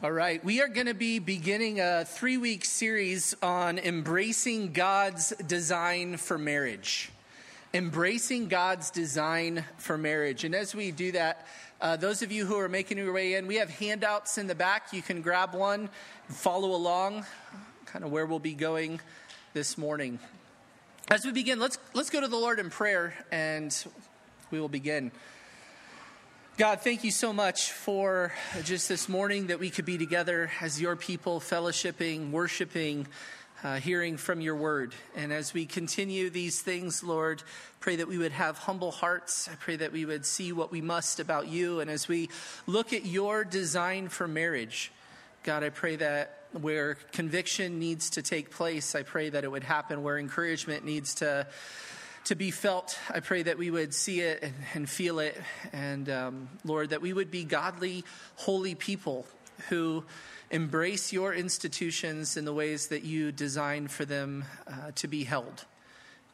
All right, we are going to be beginning a three week series on embracing God's design for marriage. Embracing God's design for marriage. And as we do that, uh, those of you who are making your way in, we have handouts in the back. You can grab one, follow along, kind of where we'll be going this morning. As we begin, let's, let's go to the Lord in prayer and we will begin. God, thank you so much for just this morning that we could be together as your people, fellowshipping, worshiping, uh, hearing from your word. And as we continue these things, Lord, pray that we would have humble hearts. I pray that we would see what we must about you. And as we look at your design for marriage, God, I pray that where conviction needs to take place, I pray that it would happen. Where encouragement needs to to be felt. I pray that we would see it and, and feel it. And um, Lord, that we would be godly, holy people who embrace your institutions in the ways that you designed for them uh, to be held.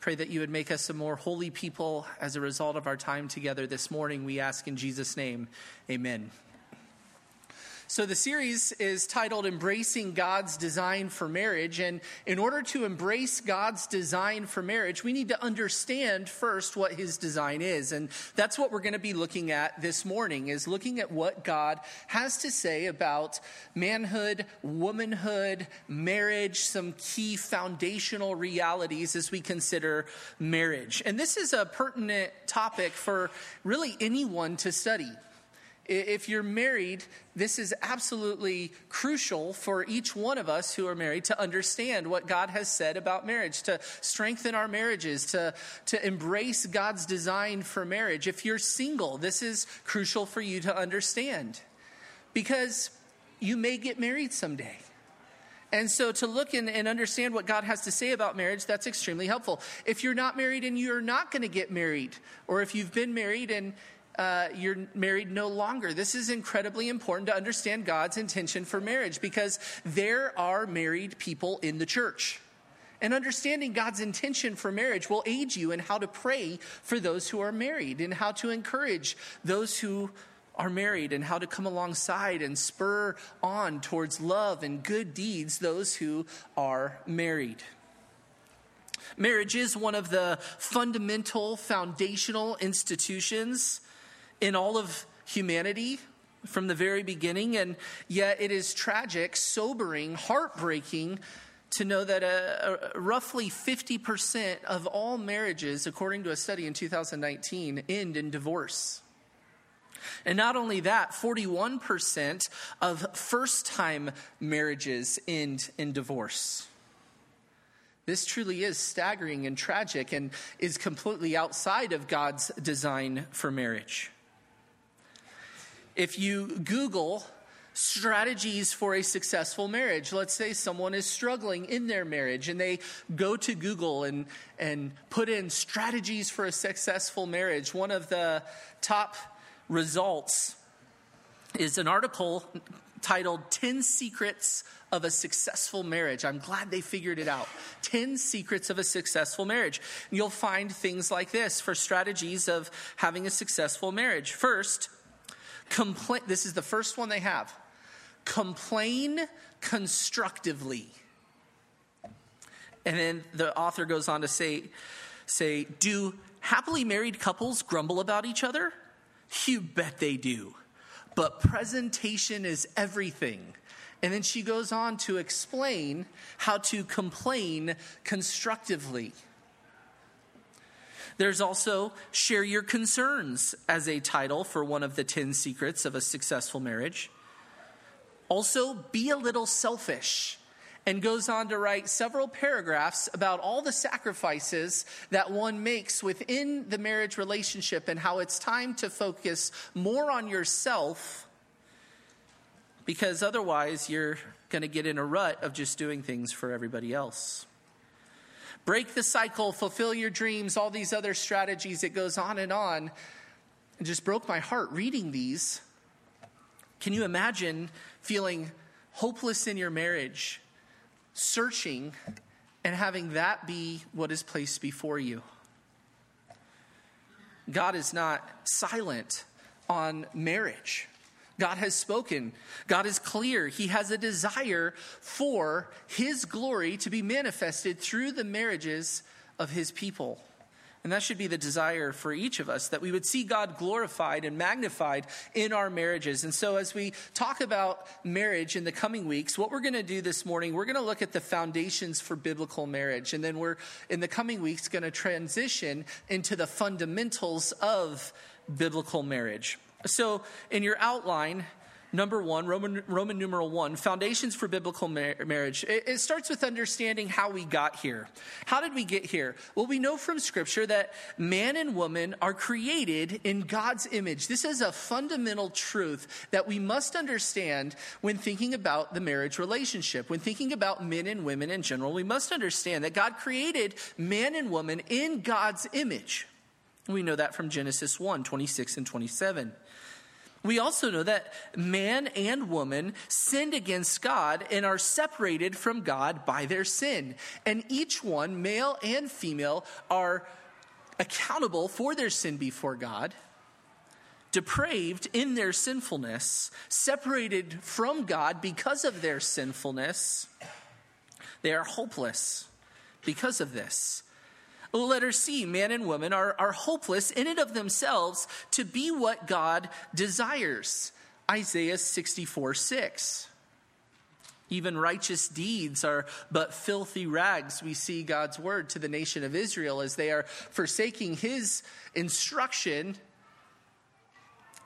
Pray that you would make us a more holy people as a result of our time together this morning. We ask in Jesus' name, amen. So, the series is titled Embracing God's Design for Marriage. And in order to embrace God's design for marriage, we need to understand first what his design is. And that's what we're going to be looking at this morning, is looking at what God has to say about manhood, womanhood, marriage, some key foundational realities as we consider marriage. And this is a pertinent topic for really anyone to study. If you're married, this is absolutely crucial for each one of us who are married to understand what God has said about marriage, to strengthen our marriages, to, to embrace God's design for marriage. If you're single, this is crucial for you to understand because you may get married someday. And so to look and, and, understand what God has to say about marriage, that's extremely helpful. If you're not married and you're not going to get married, or if you've been married and uh, you're married no longer. This is incredibly important to understand God's intention for marriage because there are married people in the church. And understanding God's intention for marriage will aid you in how to pray for those who are married and how to encourage those who are married and how to come alongside and spur on towards love and good deeds those who are married. Marriage is one of the fundamental, foundational institutions in all of humanity from the very beginning, and yet it is tragic, sobering, heartbreaking to know that roughly 50% of all marriages, according to a study in 2019, end in divorce. And not only that, 41% of first time marriages end in divorce. This truly is staggering and tragic and is completely outside of God's design for marriage. If you Google strategies for a successful marriage. Let's say someone is struggling in their marriage and they go to Google and, and put in strategies for a successful marriage. One of the top results is an article titled 10 Secrets of a Successful Marriage. I'm glad they figured it out. 10 Secrets of a Successful Marriage. You'll find things like this for strategies of having a successful marriage. First, Complain, this is the first one they have. Complain constructively. And then the author goes on to say, say, do happily married couples grumble about each other? You bet they do. But presentation is everything. And then she goes on to explain how to complain constructively. There's also Share Your Concerns as a title for one of the 10 secrets of a successful marriage. Also, Be a Little Selfish and goes on to write several paragraphs about all the sacrifices that one makes within the marriage relationship and how it's time to focus more on yourself because otherwise you're going to get in a rut of just doing things for everybody else break the cycle, fulfill your dreams, all these other strategies. It goes on and on. It just broke my heart reading these. Can you imagine feeling hopeless in your marriage, searching, and having that be what is placed before you? God is not silent on marriage. God has spoken. God is clear. He has a desire for His glory to be manifested through the marriages of His people. And that should be the desire for each of us that we would see God glorified and magnified in our marriages. And so, as we talk about marriage in the coming weeks, what we're going to do this morning, we're going to look at the foundations for biblical marriage. And then we're, in the coming weeks, going to transition into the fundamentals of biblical marriage. So, in your outline, number one, Roman, Roman numeral one, foundations for biblical mar- marriage. It, it starts with understanding how we got here. How did we get here? Well, we know from Scripture that man and woman are created in God's image. This is a fundamental truth that we must understand when thinking about the marriage relationship. When thinking about men and women in general, we must understand that God created man and woman in God's image. We know that from Genesis 1 26 and 27. We also know that man and woman sinned against God and are separated from God by their sin. And each one, male and female, are accountable for their sin before God, depraved in their sinfulness, separated from God because of their sinfulness. They are hopeless because of this. Letter C, man and woman are, are hopeless in and of themselves to be what God desires. Isaiah 64 6. Even righteous deeds are but filthy rags. We see God's word to the nation of Israel as they are forsaking his instruction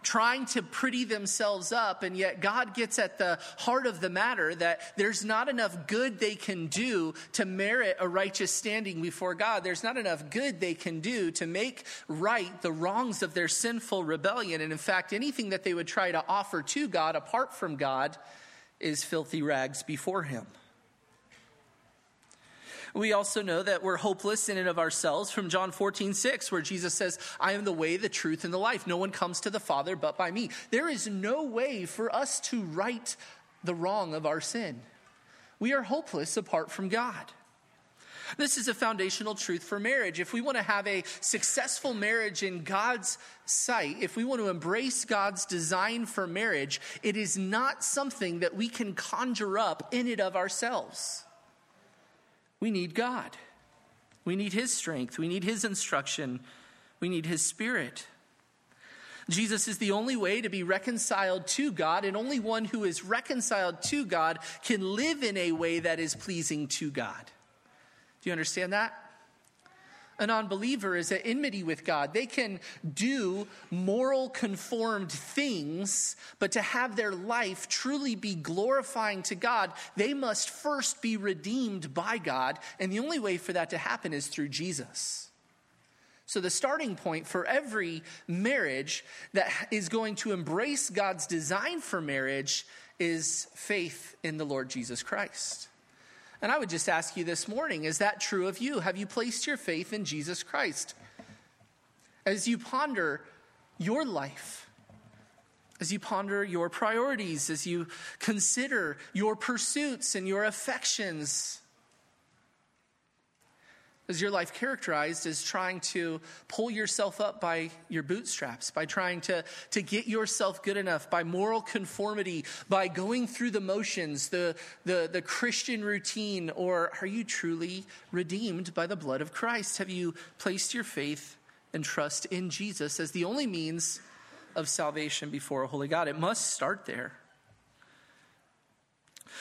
trying to pretty themselves up, and yet God gets at the heart of the matter that there's not enough good they can do to merit a righteous standing before God. There's not enough good they can do to make right the wrongs of their sinful rebellion. And in fact, anything that they would try to offer to God apart from God is filthy rags before Him. We also know that we're hopeless in and of ourselves from John 14, 6, where Jesus says, I am the way, the truth, and the life. No one comes to the Father but by me. There is no way for us to right the wrong of our sin. We are hopeless apart from God. This is a foundational truth for marriage. If we want to have a successful marriage in God's sight, if we want to embrace God's design for marriage, it is not something that we can conjure up in and of ourselves. We need God. We need His strength. We need His instruction. We need His Spirit. Jesus is the only way to be reconciled to God, and only one who is reconciled to God can live in a way that is pleasing to God. Do you understand that? An unbeliever is at enmity with God. They can do moral conformed things, but to have their life truly be glorifying to God, they must first be redeemed by God. And the only way for that to happen is through Jesus. So, the starting point for every marriage that is going to embrace God's design for marriage is faith in the Lord Jesus Christ. And I would just ask you this morning is that true of you? Have you placed your faith in Jesus Christ? As you ponder your life, as you ponder your priorities, as you consider your pursuits and your affections, is your life characterized as trying to pull yourself up by your bootstraps, by trying to, to get yourself good enough, by moral conformity, by going through the motions, the, the, the Christian routine? Or are you truly redeemed by the blood of Christ? Have you placed your faith and trust in Jesus as the only means of salvation before a holy God? It must start there.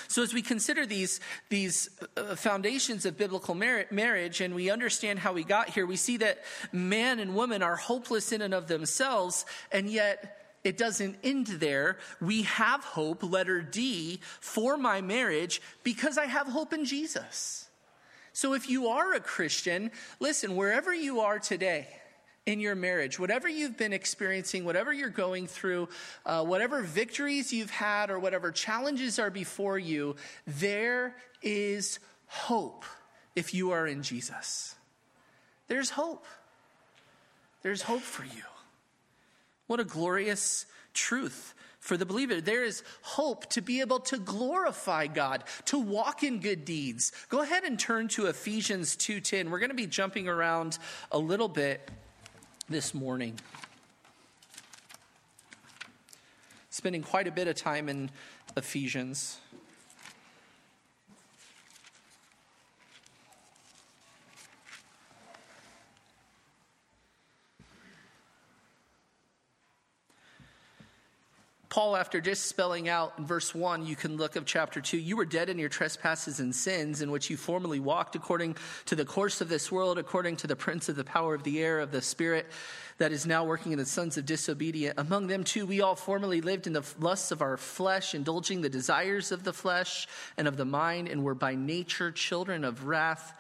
So, as we consider these, these uh, foundations of biblical mar- marriage and we understand how we got here, we see that man and woman are hopeless in and of themselves, and yet it doesn't end there. We have hope, letter D, for my marriage because I have hope in Jesus. So, if you are a Christian, listen, wherever you are today, in your marriage, whatever you've been experiencing, whatever you're going through, uh, whatever victories you've had, or whatever challenges are before you, there is hope if you are in Jesus. There's hope. There's hope for you. What a glorious truth for the believer. There is hope to be able to glorify God, to walk in good deeds. Go ahead and turn to Ephesians 2:10. We're going to be jumping around a little bit this morning. spending quite a bit of time in Ephesians. Paul, after just spelling out in verse 1, you can look of chapter 2, you were dead in your trespasses and sins in which you formerly walked according to the course of this world, according to the prince of the power of the air, of the spirit that is now working in the sons of disobedience. Among them, too, we all formerly lived in the lusts of our flesh, indulging the desires of the flesh and of the mind, and were by nature children of wrath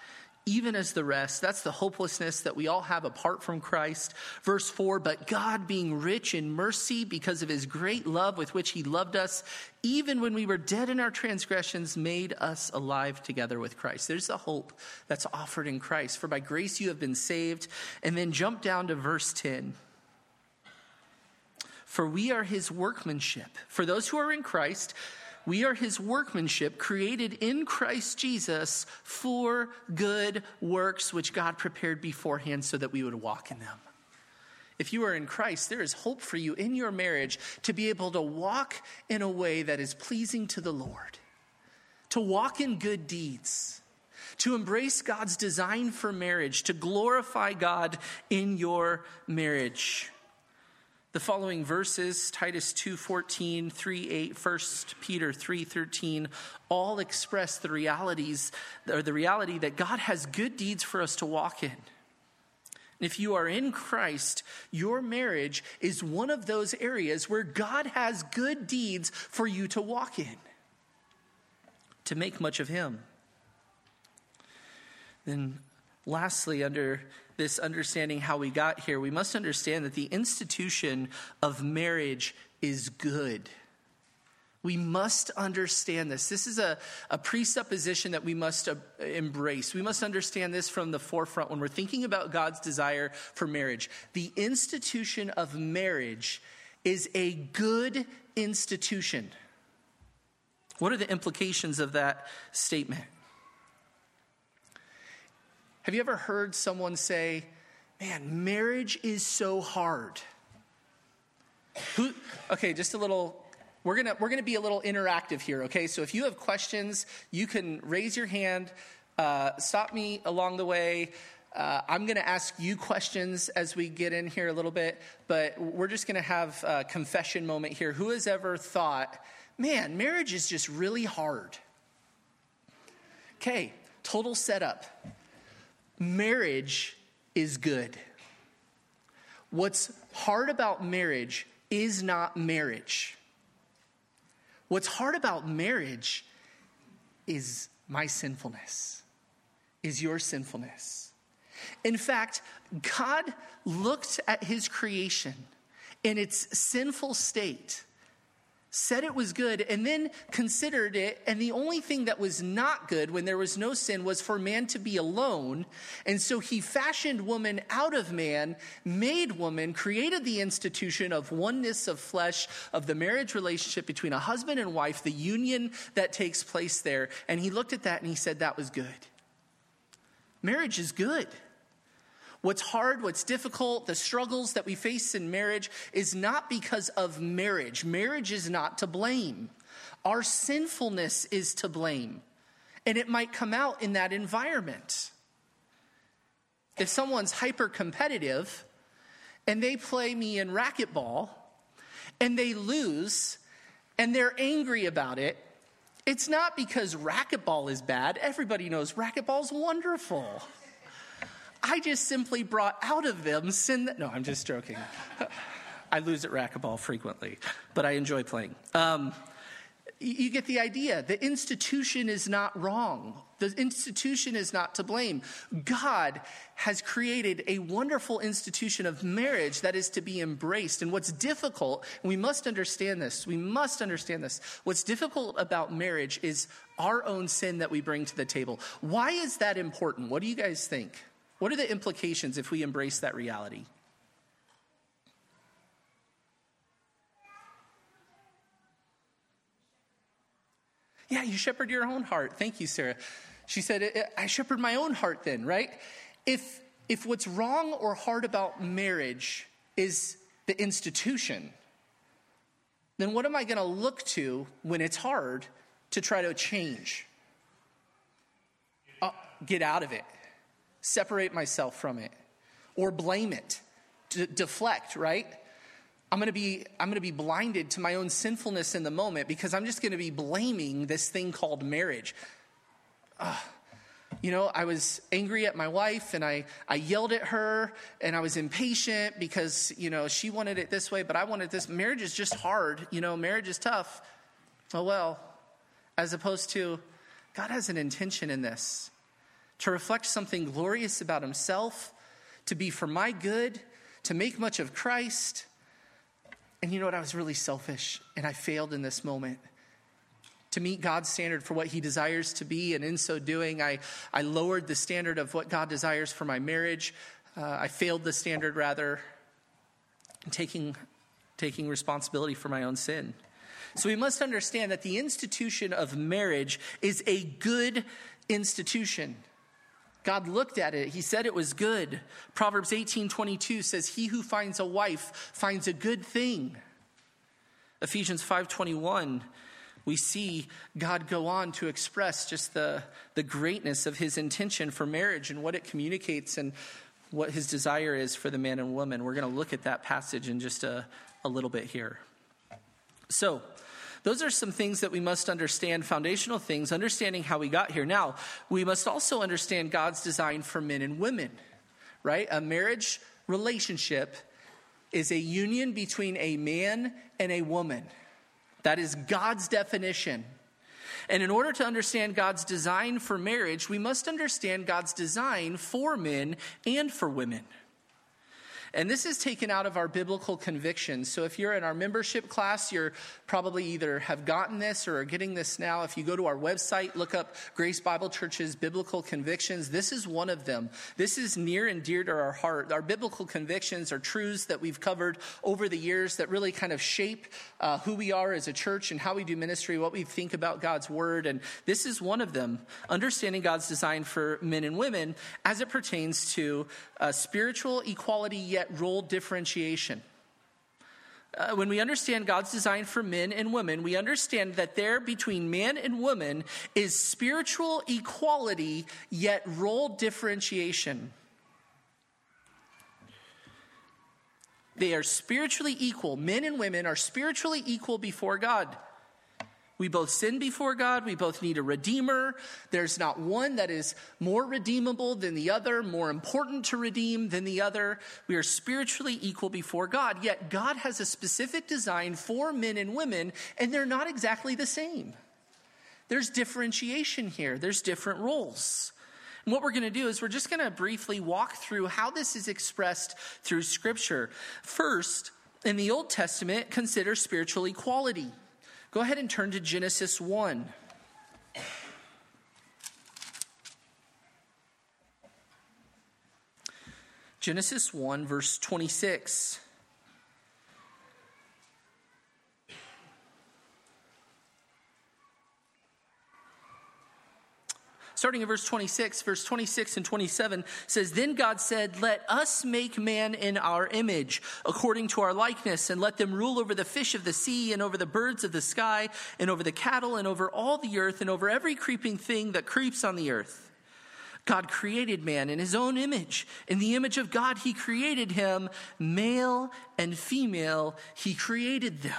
even as the rest. That's the hopelessness that we all have apart from Christ. Verse 4 But God, being rich in mercy because of his great love with which he loved us, even when we were dead in our transgressions, made us alive together with Christ. There's the hope that's offered in Christ. For by grace you have been saved. And then jump down to verse 10. For we are his workmanship. For those who are in Christ, we are his workmanship, created in Christ Jesus for good works, which God prepared beforehand so that we would walk in them. If you are in Christ, there is hope for you in your marriage to be able to walk in a way that is pleasing to the Lord, to walk in good deeds, to embrace God's design for marriage, to glorify God in your marriage. The following verses, Titus 2:14, 3:8, 1 Peter 3:13, all express the realities or the reality that God has good deeds for us to walk in. And if you are in Christ, your marriage is one of those areas where God has good deeds for you to walk in, to make much of Him. Then, lastly, under this understanding how we got here, we must understand that the institution of marriage is good. We must understand this. This is a, a presupposition that we must uh, embrace. We must understand this from the forefront when we're thinking about God's desire for marriage. The institution of marriage is a good institution. What are the implications of that statement? Have you ever heard someone say, Man, marriage is so hard? Who, okay, just a little we're gonna we're gonna be a little interactive here okay? So if you have questions you can raise your hand uh, stop me along the way. Uh, i'm gonna ask you questions as we get in here a little bit but we're just gonna have a confession moment here. Who has ever thought man marriage is just really hard okay total setup marriage is good. What's hard about marriage is not marriage. What's hard about marriage is my sinfulness, is your sinfulness. In fact, God looked at his creation in its sinful state said it was good, and then considered it. And the only thing that was not good when there was no sin was for man to be alone. And so he fashioned woman out of man, made woman, created the institution of oneness of flesh, of the marriage relationship between a husband and wife, the union that takes place there. And he looked at that and he said that was good. Marriage is good. What's hard, what's difficult, the struggles that we face in marriage is not because of marriage. Marriage is not to blame. Our sinfulness is to blame. And it might come out in that environment. If someone's hyper competitive and they play me in racquetball and they lose and they're angry about it, it's not because racquetball is bad. Everybody knows racquetball is wonderful. I just simply brought out of them sin that. No, I'm just joking. I lose at racquetball frequently, but I enjoy playing. Um, you get the idea. The institution is not wrong. The institution is not to blame. God has created a wonderful institution of marriage that is to be embraced. And what's difficult, and we must understand this, we must understand this. What's difficult about marriage is our own sin that we bring to the table. Why is that important? What do you guys think? What are the implications if we embrace that reality? Yeah, you shepherd your own heart. Thank you, Sarah. She said, I shepherd my own heart then, right? If, if what's wrong or hard about marriage is the institution, then what am I going to look to when it's hard to try to change? Uh, get out of it, separate myself from it, or blame it, D- deflect, right? I'm going to be I'm going to be blinded to my own sinfulness in the moment because I'm just going to be blaming this thing called marriage. Uh, you know, I was angry at my wife and I, I yelled at her and I was impatient because, you know, she wanted it this way, but I wanted this. Marriage is just hard. You know, marriage is tough. Oh, well, as opposed to God has an intention in this to reflect something glorious about himself, to be for my good, to make much of Christ. And you know what? I was really selfish and I failed in this moment to meet God's standard for what He desires to be. And in so doing, I, I lowered the standard of what God desires for my marriage. Uh, I failed the standard, rather, taking, taking responsibility for my own sin. So we must understand that the institution of marriage is a good institution. God looked at it. He said it was good. Proverbs 18:22 says he who finds a wife finds a good thing. Ephesians 5:21 we see God go on to express just the, the greatness of his intention for marriage and what it communicates and what his desire is for the man and woman. We're going to look at that passage in just a, a little bit here. So, those are some things that we must understand, foundational things, understanding how we got here. Now, we must also understand God's design for men and women, right? A marriage relationship is a union between a man and a woman. That is God's definition. And in order to understand God's design for marriage, we must understand God's design for men and for women. And this is taken out of our biblical convictions. So if you're in our membership class, you're probably either have gotten this or are getting this now. If you go to our website, look up Grace Bible Church's biblical convictions, this is one of them. This is near and dear to our heart. Our biblical convictions are truths that we've covered over the years that really kind of shape uh, who we are as a church and how we do ministry, what we think about God's word. And this is one of them understanding God's design for men and women as it pertains to uh, spiritual equality yet role differentiation. Uh, when we understand God's design for men and women, we understand that there between man and woman is spiritual equality yet role differentiation. They are spiritually equal. Men and women are spiritually equal before God. We both sin before God. We both need a redeemer. There's not one that is more redeemable than the other, more important to redeem than the other. We are spiritually equal before God. Yet God has a specific design for men and women, and they're not exactly the same. There's differentiation here, there's different roles. And what we're going to do is we're just going to briefly walk through how this is expressed through Scripture. First, in the Old Testament, consider spiritual equality. Go ahead and turn to Genesis 1. Genesis 1, verse 26. Starting in verse 26, verse 26 and 27 says, Then God said, Let us make man in our image, according to our likeness, and let them rule over the fish of the sea, and over the birds of the sky, and over the cattle, and over all the earth, and over every creeping thing that creeps on the earth. God created man in his own image. In the image of God, he created him, male and female, he created them.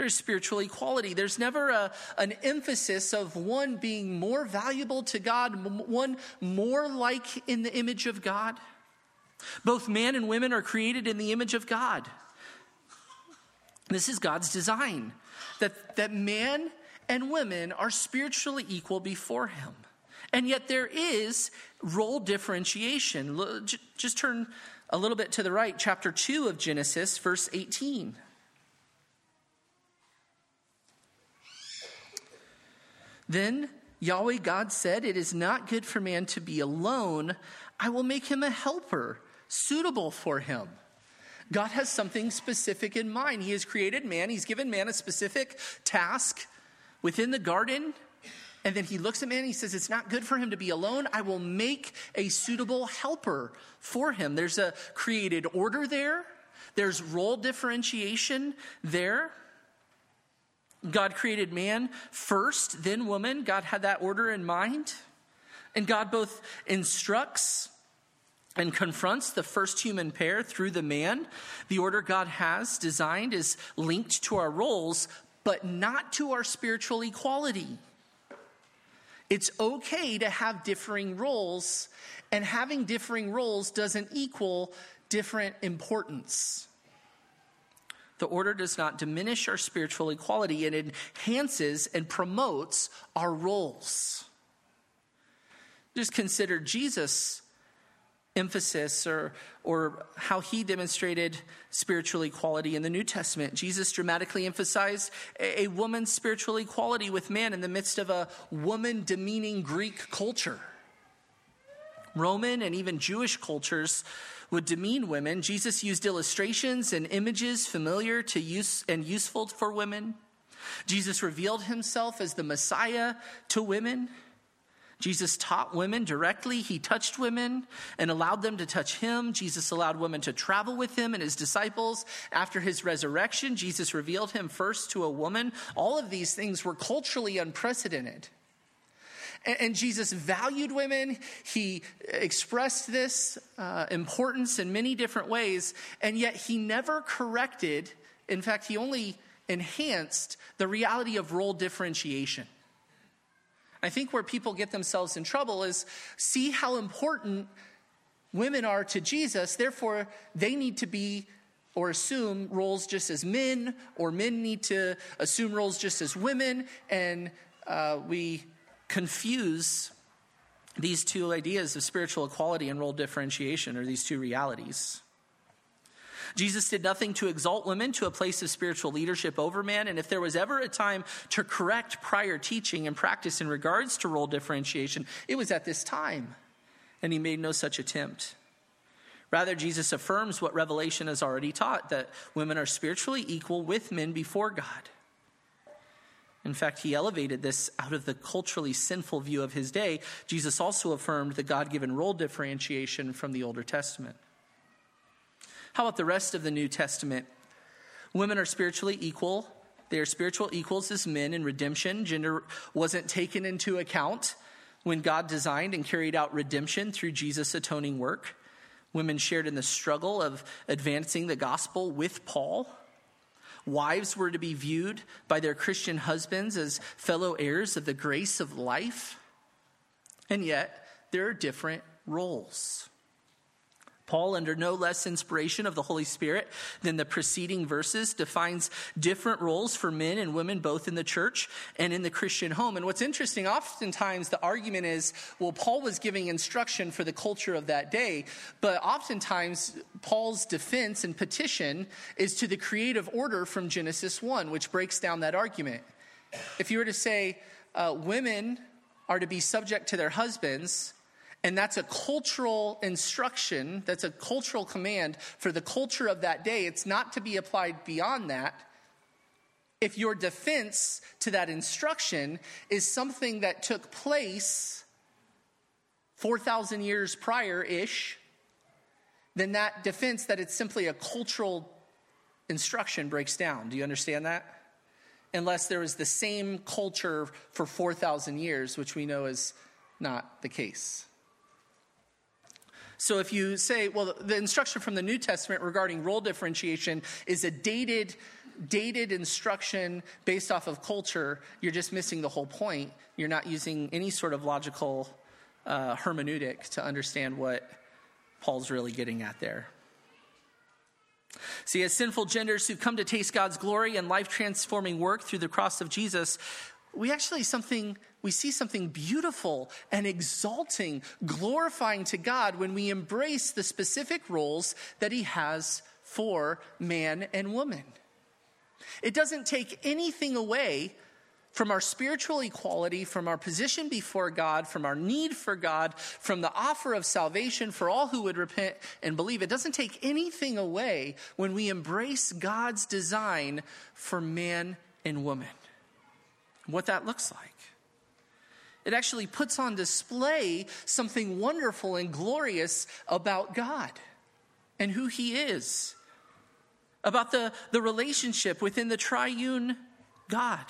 There's spiritual equality. There's never a, an emphasis of one being more valuable to God, one more like in the image of God. Both man and women are created in the image of God. This is God's design that, that man and women are spiritually equal before Him. And yet there is role differentiation. Just turn a little bit to the right, chapter 2 of Genesis, verse 18. Then Yahweh God said, It is not good for man to be alone. I will make him a helper suitable for him. God has something specific in mind. He has created man, He's given man a specific task within the garden. And then he looks at man and he says, It's not good for him to be alone. I will make a suitable helper for him. There's a created order there, there's role differentiation there. God created man first, then woman. God had that order in mind. And God both instructs and confronts the first human pair through the man. The order God has designed is linked to our roles, but not to our spiritual equality. It's okay to have differing roles, and having differing roles doesn't equal different importance. The order does not diminish our spiritual equality, it enhances and promotes our roles. Just consider Jesus' emphasis or, or how he demonstrated spiritual equality in the New Testament. Jesus dramatically emphasized a, a woman's spiritual equality with man in the midst of a woman demeaning Greek culture. Roman and even Jewish cultures would demean women. Jesus used illustrations and images familiar to use and useful for women. Jesus revealed himself as the Messiah to women. Jesus taught women directly. He touched women and allowed them to touch him. Jesus allowed women to travel with him and his disciples. After his resurrection, Jesus revealed him first to a woman. All of these things were culturally unprecedented. And, Jesus valued women. He expressed this uh, importance in many different ways, and yet he never corrected. In fact, he only enhanced the reality of role differentiation. I think where people get themselves in trouble is see how important women are to Jesus, therefore, they need to be or assume roles just as men, or men need to assume roles just as women, and uh, we confuse these two ideas of spiritual equality and role differentiation, or these two realities. Jesus did nothing to exalt women to a place of spiritual leadership over man. And if there was ever a time to correct prior teaching and practice in regards to role differentiation, it was at this time. And he made no such attempt. Rather, Jesus affirms what Revelation has already taught that women are spiritually equal with men before God. In fact, he elevated this out of the culturally sinful view of his day. Jesus also affirmed the God given role differentiation from the Older Testament. How about the rest of the New Testament? Women are spiritually equal. They are spiritual equals as men in redemption. Gender wasn't taken into account when God designed and carried out redemption through Jesus' atoning work. Women shared in the struggle of advancing the gospel with Paul. Wives were to be viewed by their Christian husbands as fellow heirs of the grace of life. And yet, there are different roles. Paul, under no less inspiration of the Holy Spirit than the preceding verses, defines different roles for men and women both in the church and in the Christian home. And what's interesting, oftentimes the argument is, well, Paul was giving instruction for the culture of that day, but oftentimes Paul's defense and petition is to the creative order from Genesis 1, which breaks down that argument. If you were to say, uh, women are to be subject to their husbands, and that's a cultural instruction, that's a cultural command for the culture of that day. It's not to be applied beyond that. If your defense to that instruction is something that took place 4,000 years prior ish, then that defense that it's simply a cultural instruction breaks down. Do you understand that? Unless there was the same culture for 4,000 years, which we know is not the case. So if you say, well, the instruction from the New Testament regarding role differentiation is a dated dated instruction based off of culture, you're just missing the whole point. You're not using any sort of logical uh, hermeneutic to understand what Paul's really getting at there. See, as sinful genders who come to taste God's glory and life transforming work through the cross of Jesus, we actually something we see something beautiful and exalting, glorifying to God when we embrace the specific roles that He has for man and woman. It doesn't take anything away from our spiritual equality, from our position before God, from our need for God, from the offer of salvation for all who would repent and believe. It doesn't take anything away when we embrace God's design for man and woman. What that looks like. It actually puts on display something wonderful and glorious about God and who He is. about the, the relationship within the triune God.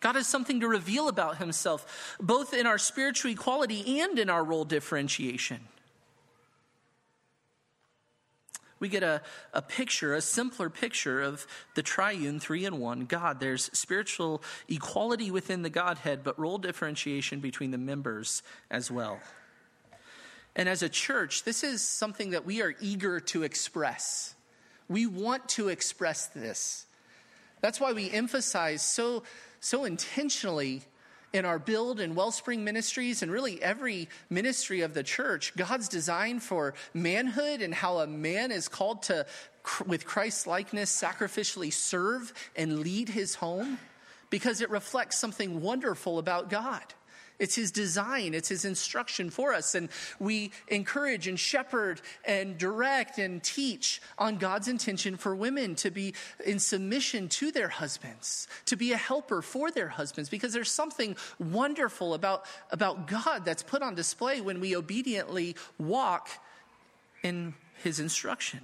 God has something to reveal about himself, both in our spiritual equality and in our role differentiation. We get a, a picture, a simpler picture of the triune three in one God. There's spiritual equality within the Godhead, but role differentiation between the members as well. And as a church, this is something that we are eager to express. We want to express this. That's why we emphasize so, so intentionally in our build and wellspring ministries and really every ministry of the church god's design for manhood and how a man is called to with christ's likeness sacrificially serve and lead his home because it reflects something wonderful about god it's His design, it's His instruction for us. And we encourage and shepherd and direct and teach on God's intention for women to be in submission to their husbands, to be a helper for their husbands, because there's something wonderful about, about God that's put on display when we obediently walk in His instruction.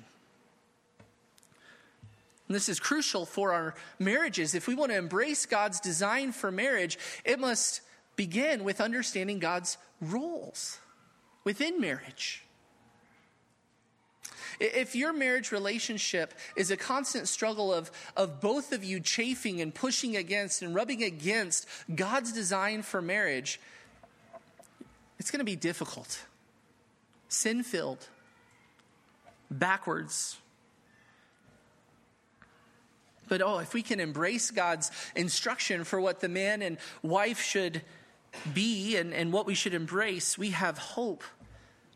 And this is crucial for our marriages. If we want to embrace God's design for marriage, it must begin with understanding God's roles within marriage. If your marriage relationship is a constant struggle of, of both of you chafing and pushing against and rubbing against God's design for marriage, it's going to be difficult, sin filled, backwards. But oh, if we can embrace God's instruction for what the man and wife should be and, and what we should embrace, we have hope.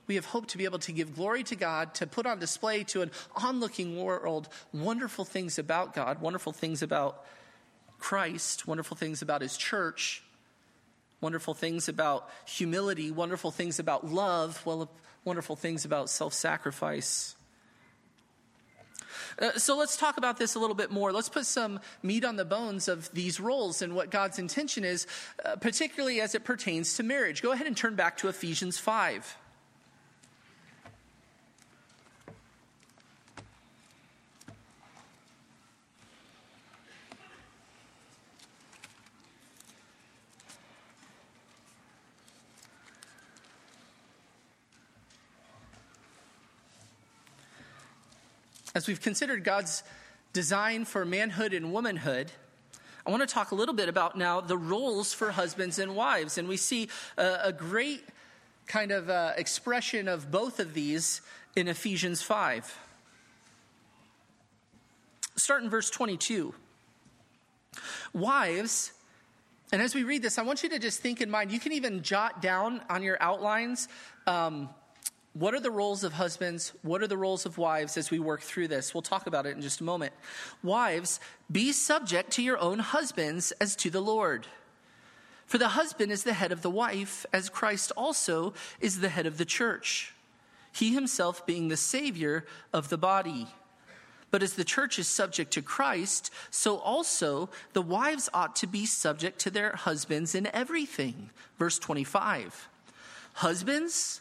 We have hope to be able to give glory to God, to put on display to an onlooking world wonderful things about God, wonderful things about Christ, wonderful things about His church, wonderful things about humility, wonderful things about love, wonderful things about self sacrifice. Uh, so let's talk about this a little bit more. Let's put some meat on the bones of these roles and what God's intention is, uh, particularly as it pertains to marriage. Go ahead and turn back to Ephesians 5. As we've considered God's design for manhood and womanhood, I want to talk a little bit about now the roles for husbands and wives. And we see a, a great kind of uh, expression of both of these in Ephesians 5. Start in verse 22. Wives, and as we read this, I want you to just think in mind, you can even jot down on your outlines um, what are the roles of husbands? What are the roles of wives as we work through this? We'll talk about it in just a moment. Wives, be subject to your own husbands as to the Lord. For the husband is the head of the wife, as Christ also is the head of the church, he himself being the Savior of the body. But as the church is subject to Christ, so also the wives ought to be subject to their husbands in everything. Verse 25. Husbands,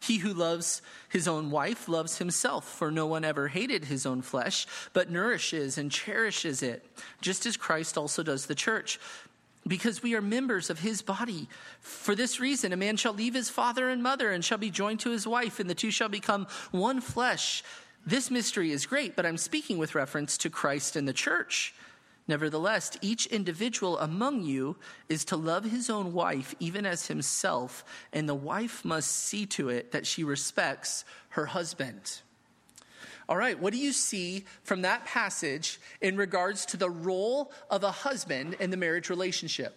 He who loves his own wife loves himself, for no one ever hated his own flesh, but nourishes and cherishes it, just as Christ also does the church. Because we are members of his body. For this reason, a man shall leave his father and mother and shall be joined to his wife, and the two shall become one flesh. This mystery is great, but I'm speaking with reference to Christ and the church. Nevertheless, each individual among you is to love his own wife even as himself, and the wife must see to it that she respects her husband. All right, what do you see from that passage in regards to the role of a husband in the marriage relationship?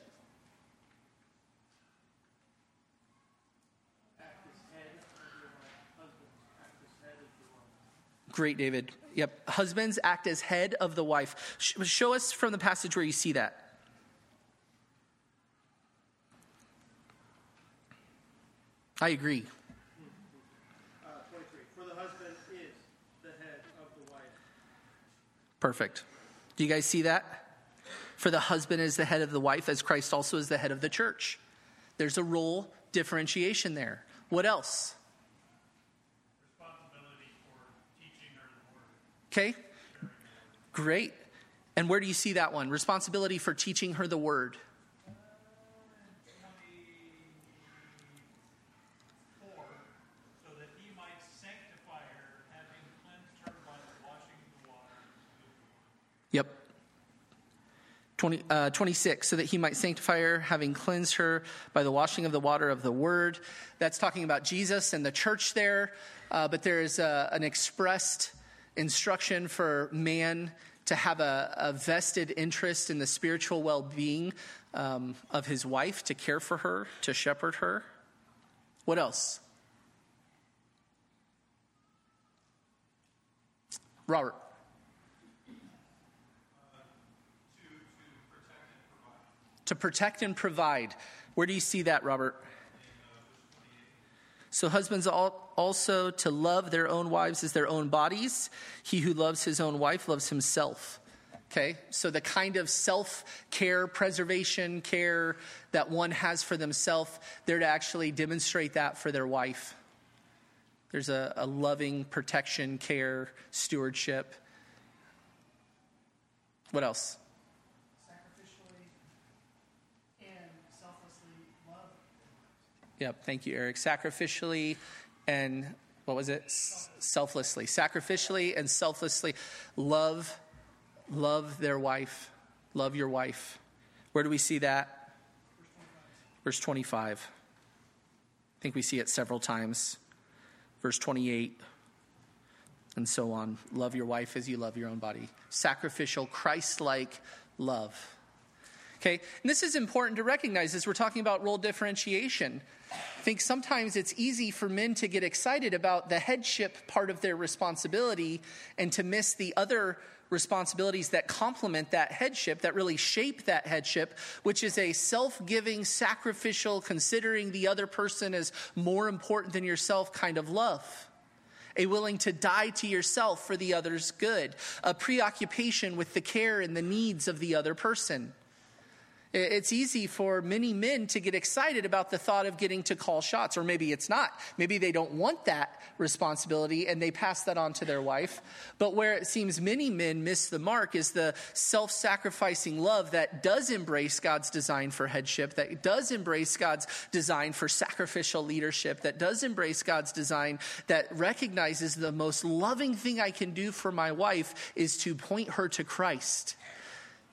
Great, David. Yep. Husbands act as head of the wife. Show us from the passage where you see that. I agree. Uh, 23. For the husband is the head of the wife. Perfect. Do you guys see that? For the husband is the head of the wife, as Christ also is the head of the church. There's a role differentiation there. What else? Okay, great. And where do you see that one? Responsibility for teaching her the word. Yep. 20, uh, 26, so that he might sanctify her, having cleansed her by the washing of the water of the word. That's talking about Jesus and the church there, uh, but there is a, an expressed instruction for man to have a, a vested interest in the spiritual well being um, of his wife, to care for her, to shepherd her. What else? Robert. to protect and provide. Where do you see that, Robert? So, husbands also to love their own wives as their own bodies. He who loves his own wife loves himself. Okay, so the kind of self care, preservation care that one has for themselves, they're to actually demonstrate that for their wife. There's a, a loving protection, care, stewardship. What else? Yep, thank you, Eric. Sacrificially and what was it? selflessly. Sacrificially and selflessly love love their wife. Love your wife. Where do we see that? Verse 25. I think we see it several times. Verse 28 and so on. Love your wife as you love your own body. Sacrificial, Christ like love. Okay, and this is important to recognize as we're talking about role differentiation. I think sometimes it's easy for men to get excited about the headship part of their responsibility and to miss the other responsibilities that complement that headship, that really shape that headship, which is a self giving, sacrificial, considering the other person as more important than yourself kind of love. A willing to die to yourself for the other's good, a preoccupation with the care and the needs of the other person. It's easy for many men to get excited about the thought of getting to call shots, or maybe it's not. Maybe they don't want that responsibility and they pass that on to their wife. But where it seems many men miss the mark is the self sacrificing love that does embrace God's design for headship, that does embrace God's design for sacrificial leadership, that does embrace God's design that recognizes the most loving thing I can do for my wife is to point her to Christ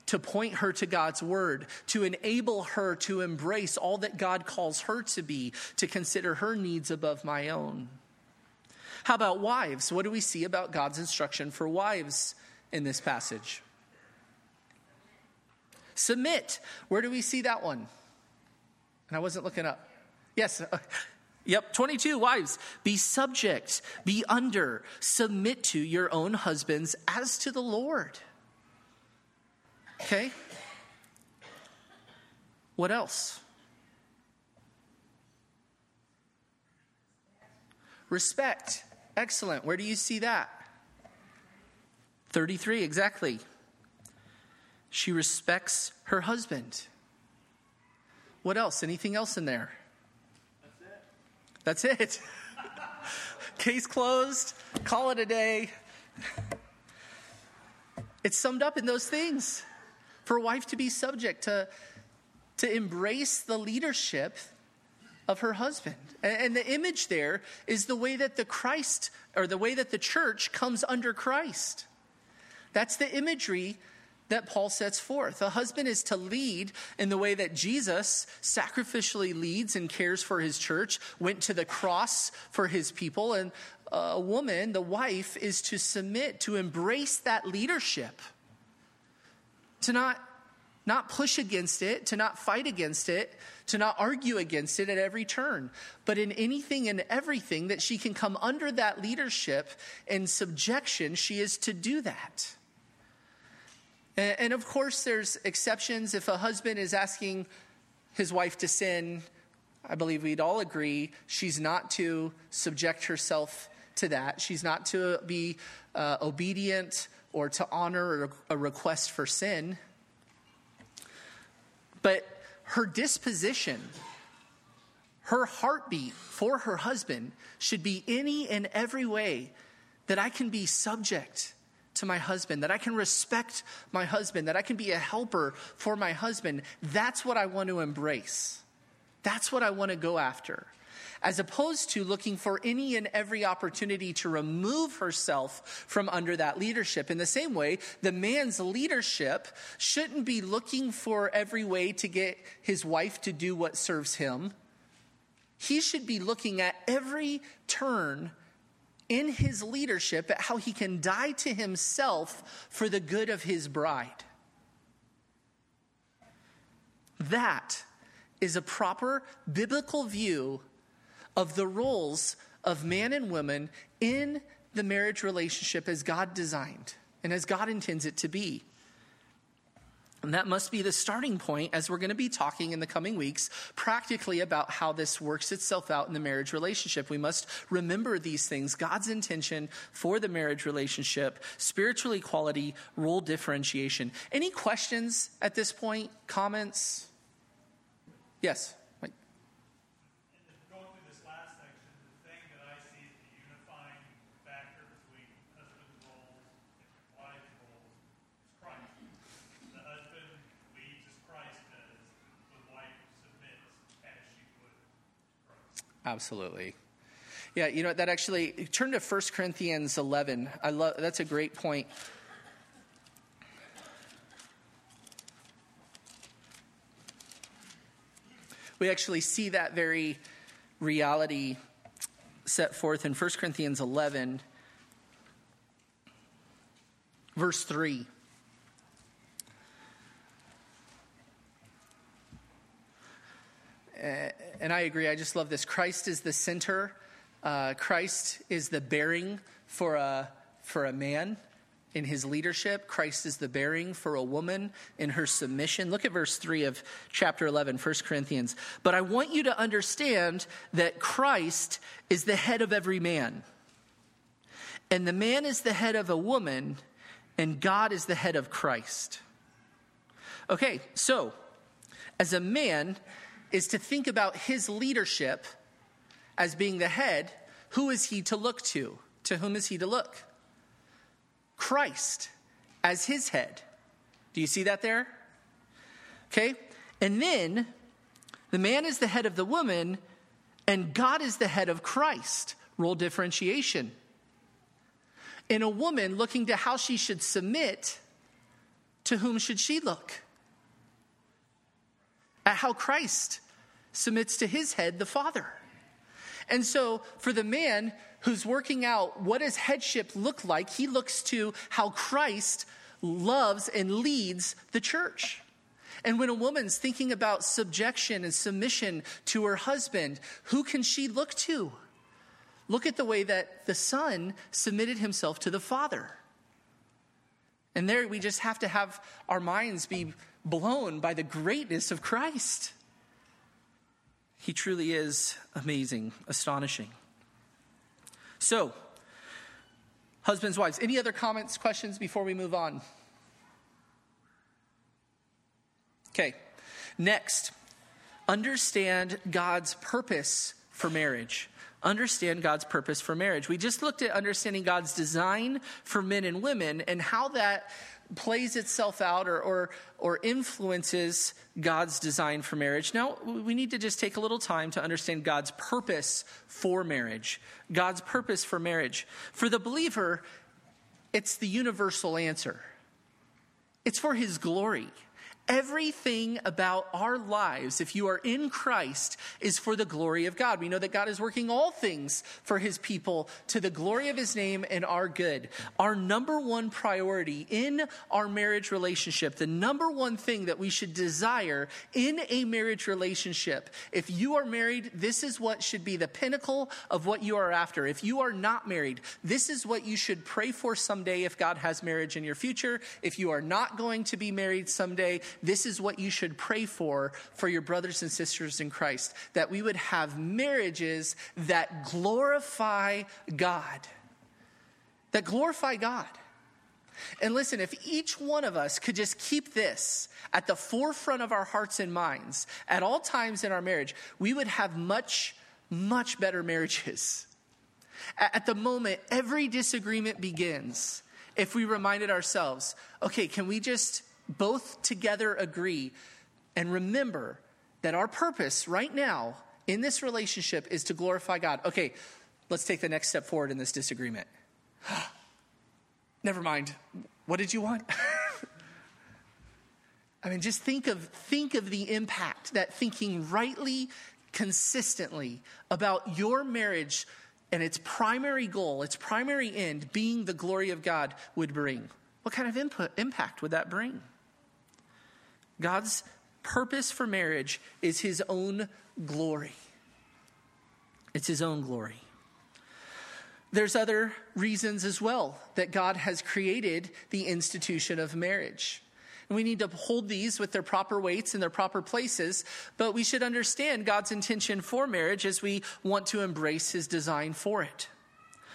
to point her to God's word, to enable her to embrace all that God calls her to be, to consider her needs above my own. How about wives? What do we see about God's instruction for wives in this passage? Submit. Where do we see that one? And I wasn't looking up. Yes. Uh, yep, 22 wives, be subject, be under, submit to your own husbands as to the Lord. Okay? What else? Respect. Excellent. Where do you see that? 33, exactly. She respects her husband. What else? Anything else in there? That's it. That's it. Case closed. Call it a day. It's summed up in those things for a wife to be subject, to, to embrace the leadership of her husband. And, the image there is the way that the Christ, or the way that the church comes under Christ. That's the imagery that Paul sets forth. A husband is to lead in the way that Jesus sacrificially leads and cares for his church, went to the cross for his people. And a woman, the wife, is to submit, to embrace that leadership to not not push against it, to not fight against it, to not argue against it at every turn, but in anything and everything that she can come under that leadership and subjection, she is to do that. And, of course, there's exceptions. If a husband is asking his wife to sin, I believe we'd all agree she's not to subject herself to that. She's not to be uh, obedient or to honor a request for sin. But her disposition, her heartbeat for her husband should be any and every way that I can be subject to my husband, that I can respect my husband, that I can be a helper for my husband. That's what I want to embrace. That's what I want to go after. As opposed to looking for any and every opportunity to remove herself from under that leadership. In the same way, the man's leadership shouldn't be looking for every way to get his wife to do what serves him. He should be looking at every turn in his leadership at how he can die to himself for the good of his bride. That is a proper biblical view of the roles of man and woman in the marriage relationship as God designed and as God intends it to be. And that must be the starting point as we're going to be talking in the coming weeks practically about how this works itself out in the marriage relationship. We must remember these things God's intention for the marriage relationship, spiritual equality, role differentiation. Any questions at this point? Comments? Yes. Absolutely. Yeah, you know, that actually, turn to 1 Corinthians 11. I love, that's a great point. We actually see that very reality set forth in 1 Corinthians 11, verse 3. And I agree. I just love this. Christ is the center. Uh, Christ is the bearing for a for a man in his leadership. Christ is the bearing for a woman in her submission. Look at verse 3 of chapter 11, 1 Corinthians. But I want you to understand that Christ is the head of every man. And the man is the head of a woman, and God is the head of Christ. Okay, so as a man, is to think about his leadership as being the head. Who is he to look to? To whom is he to look? Christ as his head. Do you see that there? Okay. And then the man is the head of the woman, and God is the head of Christ. Role differentiation. In a woman looking to how she should submit, to whom should she look? At how Christ submits to his head, the Father. And so, for the man who's working out what does headship look like, he looks to how Christ loves and leads the church. And when a woman's thinking about subjection and submission to her husband, who can she look to? Look at the way that the son submitted himself to the father. And there we just have to have our minds be blown by the greatness of Christ. He truly is amazing, astonishing. So, husbands, wives, any other comments, questions before we move on? Okay, next, understand God's purpose for marriage. Understand God's purpose for marriage. We just looked at understanding God's design for men and women and how that plays itself out or, or, or influences God's design for marriage. Now, we need to just take a little time to understand God's purpose for marriage. God's purpose for marriage. For the believer, it's the universal answer, it's for his glory. Everything about our lives, if you are in Christ, is for the glory of God. We know that God is working all things for his people to the glory of his name and our good. Our number one priority in our marriage relationship, the number one thing that we should desire in a marriage relationship, if you are married, this is what should be the pinnacle of what you are after. If you are not married, this is what you should pray for someday if God has marriage in your future. If you are not going to be married someday, this is what you should pray for for your brothers and sisters in Christ that we would have marriages that glorify God. That glorify God. And listen, if each one of us could just keep this at the forefront of our hearts and minds at all times in our marriage, we would have much, much better marriages. At the moment, every disagreement begins if we reminded ourselves, okay, can we just both together agree and remember that our purpose right now in this relationship is to glorify God. Okay, let's take the next step forward in this disagreement. Never mind. What did you want? I mean, just think of, think of the impact that thinking rightly, consistently about your marriage and its primary goal, its primary end being the glory of God would bring. What kind of input, impact would that bring? God's purpose for marriage is his own glory. It's his own glory. There's other reasons as well that God has created the institution of marriage. And we need to hold these with their proper weights and their proper places, but we should understand God's intention for marriage as we want to embrace his design for it.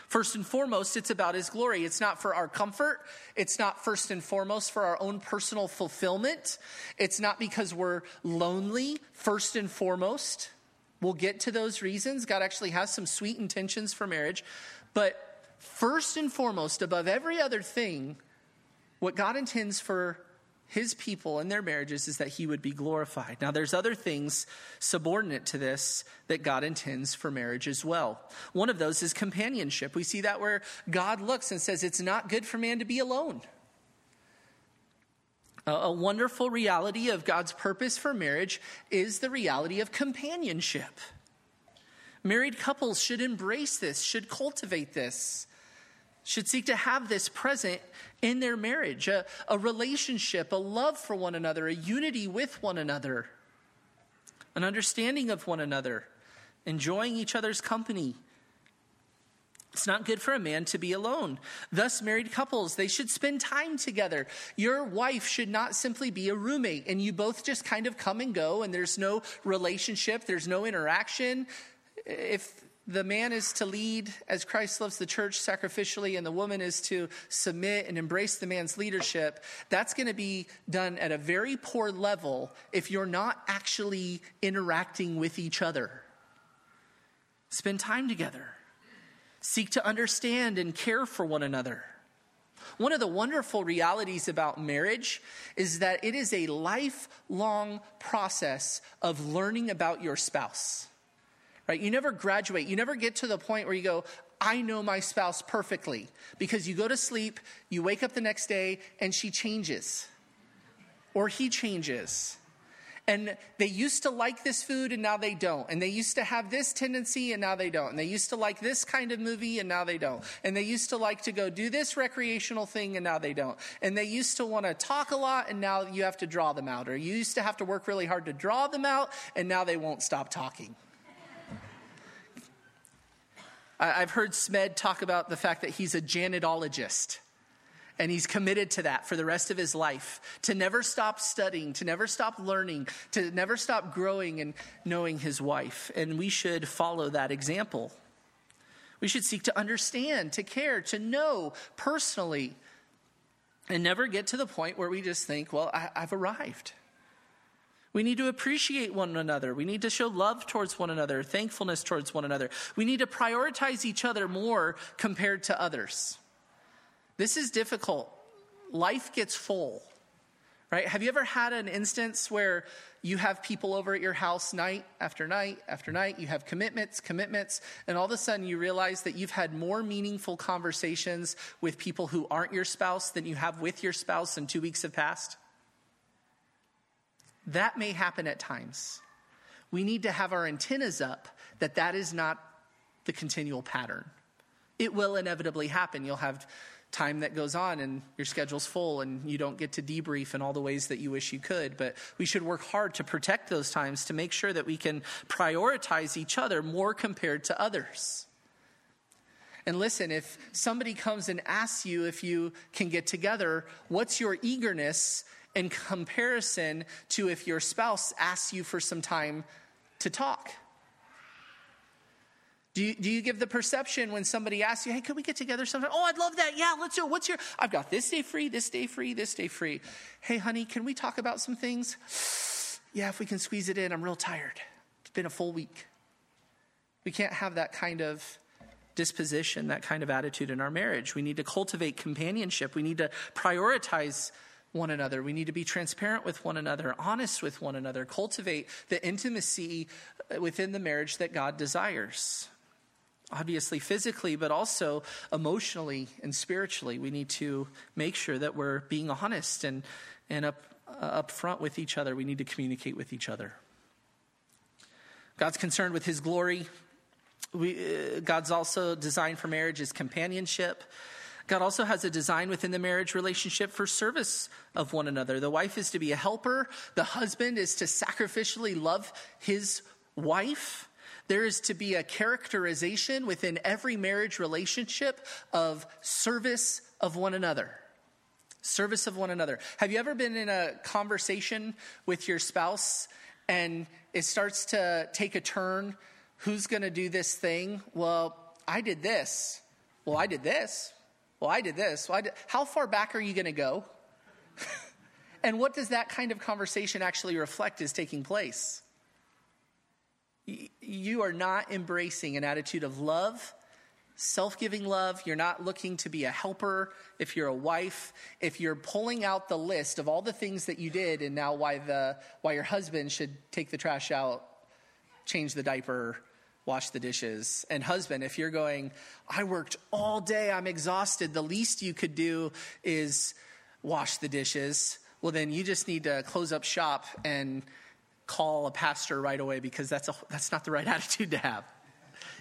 First and foremost, it's about His glory. It's not for our comfort. It's not first and foremost for our own personal fulfillment. It's not because we're lonely, first and foremost. We'll get to those reasons. God actually has some sweet intentions for marriage. But first and foremost, above every other thing, what God intends for his people and their marriages is that he would be glorified. Now, there's other things subordinate to this that God intends for marriage as well. One of those is companionship. We see that where God looks and says, It's not good for man to be alone. A wonderful reality of God's purpose for marriage is the reality of companionship. Married couples should embrace this, should cultivate this should seek to have this present in their marriage a, a, relationship, a love for one another, a unity with one another, an understanding of one another, enjoying each other's company. It's not good for a man to be alone. Thus, married couples, they should spend time together. Your wife should not simply be a roommate and you both just kind of come and go and there's no relationship, there's no interaction. If the man is to lead as Christ loves the church sacrificially, and the woman is to submit and embrace the man's leadership, that's going to be done at a very poor level if you're not actually interacting with each other. Spend time together, seek to understand and care for one another. One of the wonderful realities about marriage is that it is a lifelong process of learning about your spouse right? You never graduate. You never get to the point where you go, I know my spouse perfectly. Because you go to sleep, you wake up the next day, and she changes. Or he changes. And they used to like this food and now they don't. And they used to have this tendency and now they don't. And they used to like this kind of movie and now they don't. And they used to like to go do this recreational thing and now they don't. And they used to want to talk a lot and now you have to draw them out. Or you used to have to work really hard to draw them out and now they won't stop talking. I've heard Smed talk about the fact that he's a janitologist. And he's committed to that for the rest of his life to never stop studying, to never stop learning, to never stop growing and knowing his wife. And we should follow that example. We should seek to understand, to care, to know personally, and never get to the point where we just think, well, I, have arrived. We need to appreciate one another. We need to show love towards one another, thankfulness towards one another. We need to prioritize each other more compared to others. This is difficult. Life gets full, right? Have you ever had an instance where you have people over at your house night after night after night? You have commitments, commitments, and all of a sudden you realize that you've had more meaningful conversations with people who aren't your spouse than you have with your spouse, and two weeks have passed? That may happen at times. We need to have our antennas up that that is not the continual pattern. It will inevitably happen. You'll have time that goes on and your schedule's full and you don't get to debrief in all the ways that you wish you could. But we should work hard to protect those times to make sure that we can prioritize each other more compared to others. And listen, if somebody comes and asks you if you can get together, what's your eagerness in comparison to if your spouse asks you for some time to talk? Do you, do you give the perception when somebody asks you, hey, could we get together sometime? Oh, I'd love that. Yeah, let's do it. What's your, I've got this day free, this day free, this day free. Hey, honey, can we talk about some things? Yeah, if we can squeeze it in, I'm real tired. It's been a full week. We can't have that kind of disposition, that kind of attitude in our marriage. We need to cultivate companionship. We need to prioritize one another. We need to be transparent with one another, honest with one another, cultivate the intimacy within the marriage that God desires. Obviously, physically, but also emotionally and spiritually, we need to make sure that we're being honest and, and up, uh, upfront with each other. We need to communicate with each other. God's concerned with his glory. We, uh, God's also designed for marriage is companionship. God also has a design within the marriage relationship for service of one another. The wife is to be a helper, the husband is to sacrificially love his wife. There is to be a characterization within every marriage relationship of service of one another. Service of one another. Have you ever been in a conversation with your spouse and it starts to take a turn? Who's going to do this thing? Well, I did this. Well, I did this. Well, I did this. Well, I did. How far back are you going to go? and what does that kind of conversation actually reflect is taking place? You are not embracing an attitude of love, self giving love. You're not looking to be a helper if you're a wife. If you're pulling out the list of all the things that you did and now why, the, why your husband should take the trash out, change the diaper, wash the dishes. And husband, if you're going, I worked all day, I'm exhausted, the least you could do is wash the dishes. Well, then you just need to close up shop and call a pastor right away because that's, a, that's not the right attitude to have.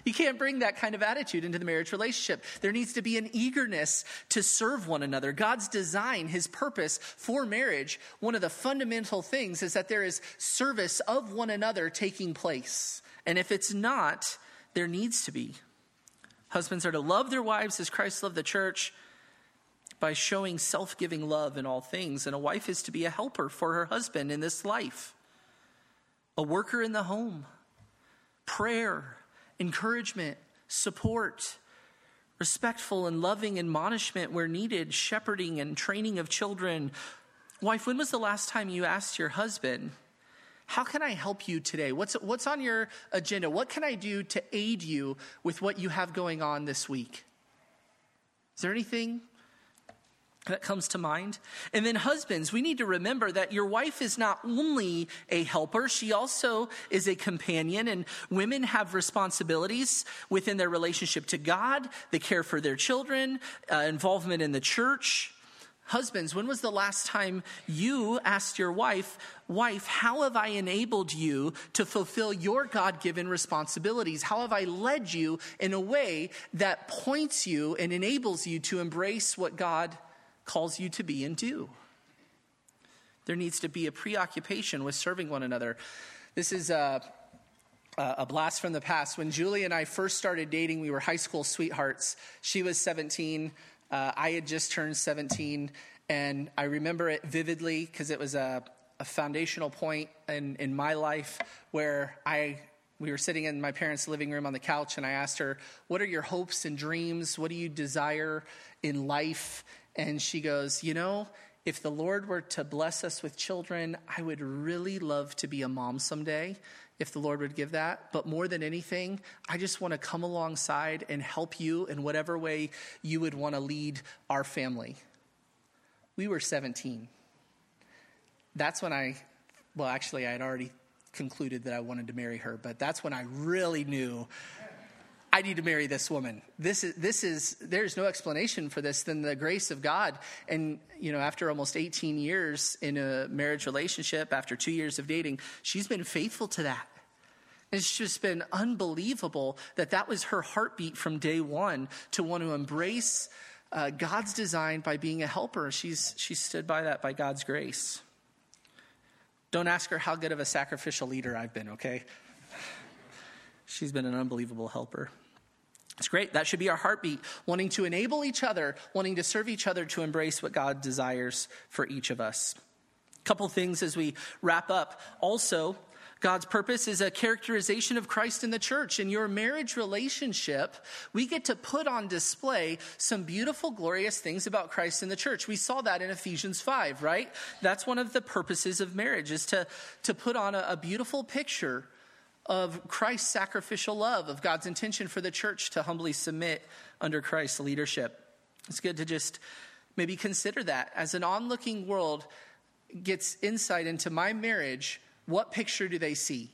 You can't bring that kind of attitude into the marriage relationship. There needs to be an eagerness to serve one another. God's design, his purpose for marriage, one of the fundamental things is that there is service of one another taking place. And if it's not, there needs to be. Husbands are to love their wives as Christ loved the church by showing self giving love in all things. And a wife is to be a helper for her husband in this life a worker in the home, prayer, encouragement, support, respectful and loving admonishment where needed, shepherding and training of children. Wife, when was the last time you asked your husband, How can I help you today? What's, what's on your agenda? What can I do to aid you with what you have going on this week? Is there anything that comes to mind. And then, husbands, we need to remember that your wife is not only a helper, she also is a companion. And women have responsibilities within their relationship to God, the care for their children, uh, involvement in the church. Husbands, when was the last time you asked your wife, Wife, how have I enabled you to fulfill your God given responsibilities? How have I led you in a way that points you and enables you to embrace what God calls you to be and do. There needs to be a preoccupation with serving one another. This is uh, a, a blast from the past. When Julie and I first started dating, we were high school sweethearts. She was 17, uh, I had just turned 17, and I remember it vividly because it was a, a foundational point in, in my life where I we were sitting in my parents' living room on the couch, and I asked her, What are your hopes and dreams? What do you desire in life? And she goes, You know, if the Lord were to bless us with children, I would really love to be a mom someday, if the Lord would give that. But more than anything, I just want to come alongside and help you in whatever way you would want to lead our family. We were 17. That's when I, well, actually, I had already concluded that I wanted to marry her, but that's when I really knew I need to marry this woman. This is, this is, there's no explanation for this than the grace of God. And, you know, after almost 18 years in a marriage relationship, after two years of dating, she's been faithful to that. It's just been unbelievable that that was her heartbeat from day one to want to embrace uh, God's design by being a helper. She's, she stood by that by God's grace. Don't ask her how good of a sacrificial leader I've been, okay? She's been an unbelievable helper. It's great. That should be our heartbeat, wanting to enable each other, wanting to serve each other to embrace what God desires for each of us. A couple things as we wrap up. Also, God's purpose is a characterization of Christ in the church. In your marriage relationship, we get to put on display some beautiful, glorious things about Christ in the church. We saw that in Ephesians 5, right? That's one of the purposes of marriage, is to, to put on a, a beautiful picture of Christ's sacrificial love, of God's intention for the church to humbly submit under Christ's leadership. It's good to just maybe consider that. As an onlooking world gets insight into my marriage, what picture do they see?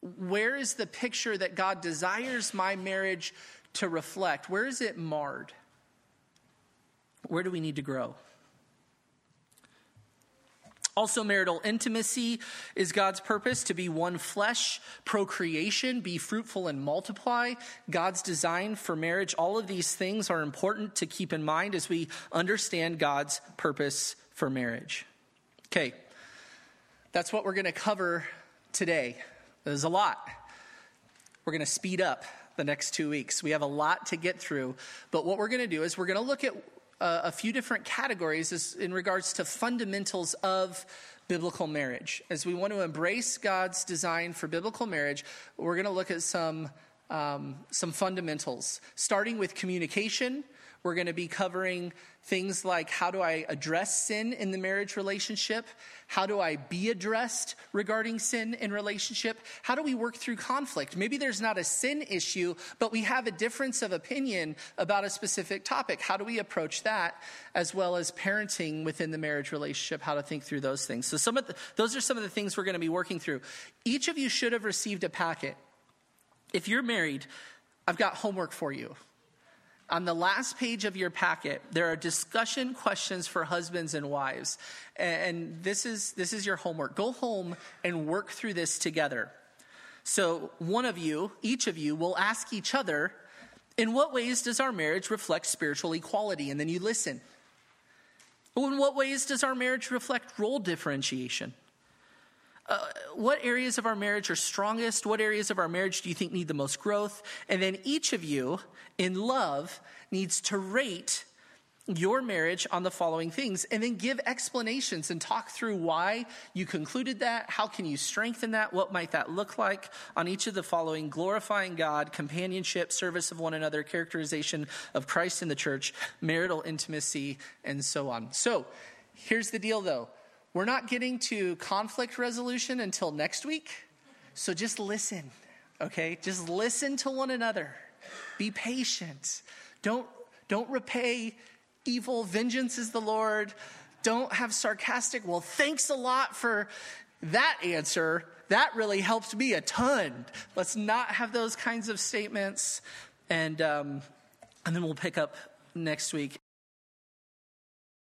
Where is the picture that God desires my marriage to reflect? Where is it marred? Where do we need to grow? Also, marital intimacy is God's purpose to be one flesh, procreation, be fruitful and multiply. God's design for marriage, all of these things are important to keep in mind as we understand God's purpose for marriage. Okay, that's what we're going to cover today. There's a lot. We're going to speed up the next two weeks. We have a lot to get through, but what we're going to do is we're going to look at uh, a few different categories in regards to fundamentals of biblical marriage. As we want to embrace God's design for biblical marriage, we're going to look at some, um, some fundamentals, starting with communication. We're going to be covering things like how do I address sin in the marriage relationship? How do I be addressed regarding sin in relationship? How do we work through conflict? Maybe there's not a sin issue, but we have a difference of opinion about a specific topic. How do we approach that as well as parenting within the marriage relationship? How to think through those things. So some of the, those are some of the things we're going to be working through. Each of you should have received a packet. If you're married, I've got homework for you. On the last page of your packet, there are discussion questions for husbands and wives. And this is, this is your homework. Go home and work through this together. So, one of you, each of you, will ask each other, In what ways does our marriage reflect spiritual equality? And then you listen. In what ways does our marriage reflect role differentiation? Uh, what areas of our marriage are strongest? What areas of our marriage do you think need the most growth? And then each of you, in love, needs to rate your marriage on the following things and then give explanations and talk through why you concluded that how can you strengthen that what might that look like on each of the following glorifying god companionship service of one another characterization of christ in the church marital intimacy and so on so here's the deal though we're not getting to conflict resolution until next week. So just listen, okay? Just listen to one another. Be patient. Don't, don't repay evil. Vengeance is the Lord. Don't have sarcastic, well, thanks a lot for that answer. That really helped me a ton. Let's not have those kinds of statements. And, um, and then we'll pick up next week.